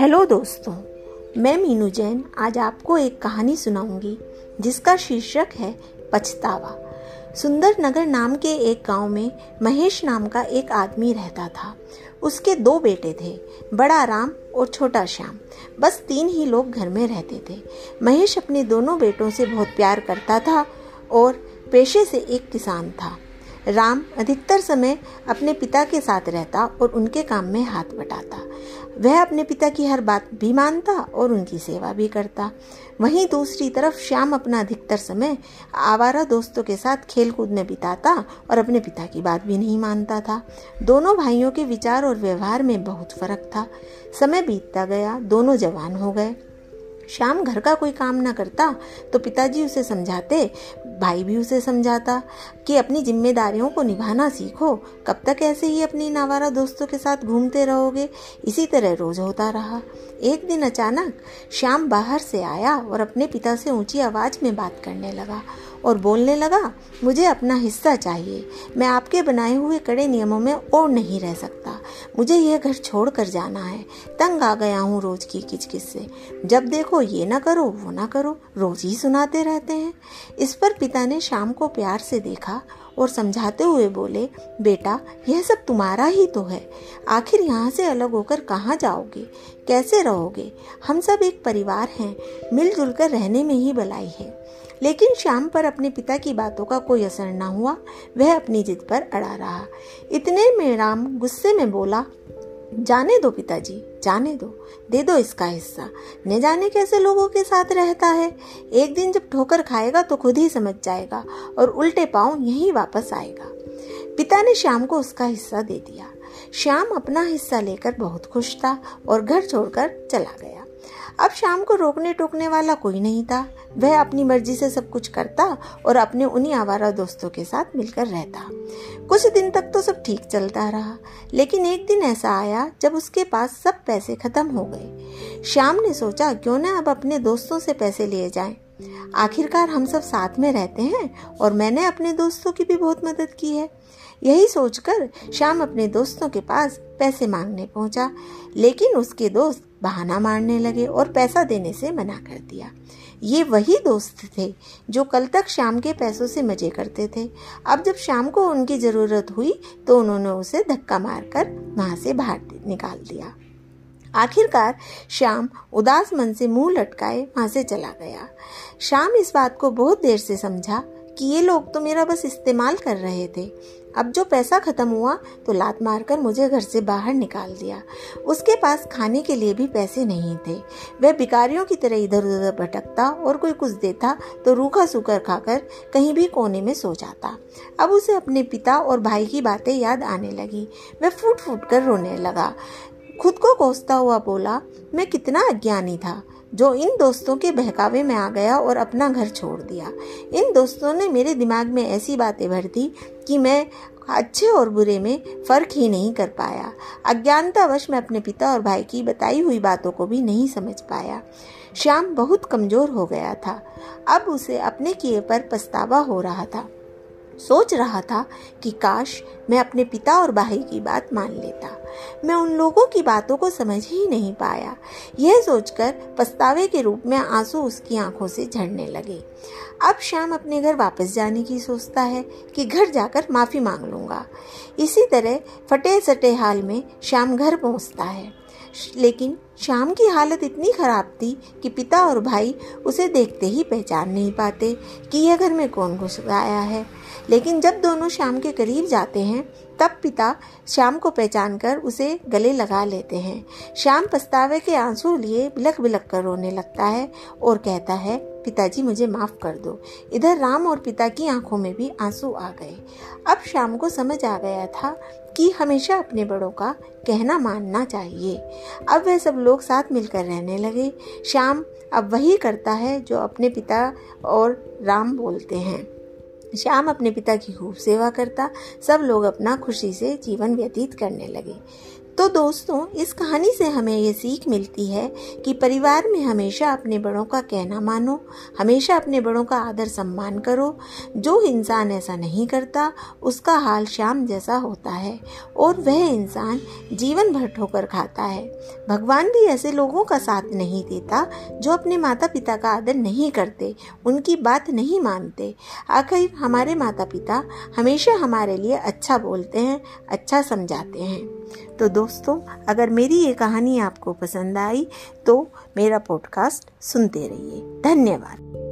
Hello दोस्तों, मैं मीनू जैन आज आपको एक कहानी सुनाऊँगी, जिसका शीर्षक है पछतावा। सुंदर नगर नाम के एक गाँव में महेश नाम का एक आदमी रहता था। उसके दो बेटे थे, बड़ा राम और छोटा श्याम। बस तीन ही लोग घर में रहते थे। महेश अपने दोनों बेटों से बहुत प्यार करता था और पेशे से एक किसान था। राम अधिकतर समय अपने पिता के साथ रहता और उनके काम में हाथ बटाता। वह अपने पिता की हर बात भी मानता और उनकी सेवा भी करता। वहीं दूसरी तरफ़ श्याम अपना अधिकतर समय आवारा दोस्तों के साथ खेल कूद में बिताता और अपने पिता की बात भी नहीं मानता था। दोनों भाइयों के विचार और व्यवहार में बहुत फ़र्क था। समय बीतता गया, दोनों जवान हो गए। शाम घर का कोई काम ना करता तो पिताजी उसे समझाते, भाई भी उसे समझाता कि अपनी जिम्मेदारियों को निभाना सीखो। कब तक ऐसे ही अपनी नावारा दोस्तों के साथ घूमते रहोगे? इसी तरह रोज होता रहा। एक दिन अचानक श्याम बाहर से आया और अपने पिता से ऊँची आवाज़ में बात करने लगा और बोलने लगा, मुझे अपना हिस्सा चाहिए। मैं आपके बनाए हुए कड़े नियमों में और नहीं रह सकता। मुझे यह घर छोड़ कर जाना है। तंग आ गया हूँ रोज की किचकिच से। जब देखो ये ना करो, वो ना करो, रोज ही सुनाते रहते हैं। इस पर पिता ने शाम को प्यार से देखा और समझाते हुए बोले, बेटा, यह सब तुम्हारा ही तो है। आखिर यहाँ से अलग होकर कहाँ जाओगे? कैसे रहोगे? हम सब एक परिवार हैं, मिलजुल कर रहने में ही भलाई है। लेकिन श्याम पर अपने पिता की बातों का कोई असर न हुआ। वह अपनी जिद पर अड़ा रहा। इतने में राम गुस्से में बोला, जाने दो पिताजी, जाने दो। दे दो इसका हिस्सा। न जाने कैसे लोगों के साथ रहता है। एक दिन जब ठोकर खाएगा तो खुद ही समझ जाएगा और उल्टे पाँव यही वापस आएगा। पिता ने श्याम को उसका हिस्सा दे दिया। श्याम अपना हिस्सा लेकर बहुत खुश था और घर छोड़कर चला गया। अब शाम को रोकने टोकने वाला कोई नहीं था। वह अपनी मर्ज़ी से सब कुछ करता और अपने उन्हीं आवारा दोस्तों के साथ मिलकर रहता। कुछ दिन तक तो सब ठीक चलता रहा, लेकिन एक दिन ऐसा आया जब उसके पास सब पैसे खत्म हो गए। श्याम ने सोचा, क्यों ना अब अपने दोस्तों से पैसे लिए जाए? आखिरकार हम सब साथ में रहते हैं और मैंने अपने दोस्तों की भी बहुत मदद की है। यही सोचकर श्याम अपने दोस्तों के पास पैसे मांगने पहुँचा, लेकिन उसके दोस्त बहाना मारने लगे और पैसा देने से मना कर दिया। ये वही दोस्त थे जो कल तक शाम के पैसों से मज़े करते थे। अब जब शाम को उनकी ज़रूरत हुई तो उन्होंने उसे धक्का मारकर वहाँ से बाहर निकाल दिया। आखिरकार श्याम उदास मन से मुँह लटकाए वहाँ से चला गया। श्याम इस बात को बहुत देर से समझा कि ये लोग तो मेरा बस इस्तेमाल कर रहे थे। अब जो पैसा खत्म हुआ तो लात मारकर मुझे घर से बाहर निकाल दिया। उसके पास खाने के लिए भी पैसे नहीं थे। वह भिकारियों की तरह इधर उधर भटकता और कोई कुछ देता तो रूखा सूखा खाकर कहीं भी कोने में सो जाता। अब उसे अपने पिता और भाई की बातें याद आने लगी। वह फूट फूट कर रोने लगा। खुद को कोसता हुआ बोला, मैं कितना अज्ञानी था। जो इन दोस्तों के बहकावे में आ गया और अपना घर छोड़ दिया। इन दोस्तों ने मेरे दिमाग में ऐसी बातें भर दी कि मैं अच्छे और बुरे में फ़र्क ही नहीं कर पाया। अज्ञानतावश मैं अपने पिता और भाई की बताई हुई बातों को भी नहीं समझ पाया। श्याम बहुत कमज़ोर हो गया था। अब उसे अपने किए पर पछतावा हो रहा था। सोच रहा था कि काश मैं अपने पिता और भाई की बात मान लेता। मैं उन लोगों की बातों को समझ ही नहीं पाया। यह सोचकर पछतावे के रूप में आँसू उसकी आँखों से झड़ने लगे। अब शाम अपने घर वापस जाने की सोचता है कि घर जाकर माफ़ी मांग लूँगा। इसी तरह फटे सटे हाल में शाम घर पहुँचता है। लेकिन शाम की हालत इतनी खराब थी कि पिता और भाई उसे देखते ही पहचान नहीं पाते कि यह घर में कौन घुस आया है। लेकिन जब दोनों शाम के करीब जाते हैं, तब पिता श्याम को पहचान कर उसे गले लगा लेते हैं। श्याम पछतावे के आँसू लिए बिलख बिलख कर रोने लगता है और कहता है पिताजी, मुझे माफ़ कर दो। इधर राम और पिता की आँखों में भी आँसू आ गए। अब शाम को समझ आ गया था कि हमेशा अपने बड़ों का कहना मानना चाहिए। अब वह सब लोग साथ मिलकर रहने लगे। श्याम अब वही करता है जो अपने पिता और राम बोलते हैं। श्याम अपने पिता की खूब सेवा करता। सब लोग अपना खुशी से जीवन व्यतीत करने लगे। तो दोस्तों, इस कहानी से हमें ये सीख मिलती है कि परिवार में हमेशा अपने बड़ों का कहना मानो, हमेशा अपने बड़ों का आदर सम्मान करो। जो इंसान ऐसा नहीं करता, उसका हाल शाम जैसा होता है और वह इंसान जीवन भर ठोकर खाता है। भगवान भी ऐसे लोगों का साथ नहीं देता, जो अपने माता पिता का आदर नहीं करते, उनकी बात नहीं मानते। आखिर हमारे माता पिता हमेशा हमारे लिए अच्छा बोलते हैं अच्छा समझाते हैं। तो दोस्तों अगर मेरी ये कहानी आपको पसंद आई तो मेरा पॉडकास्ट सुनते रहिए। धन्यवाद।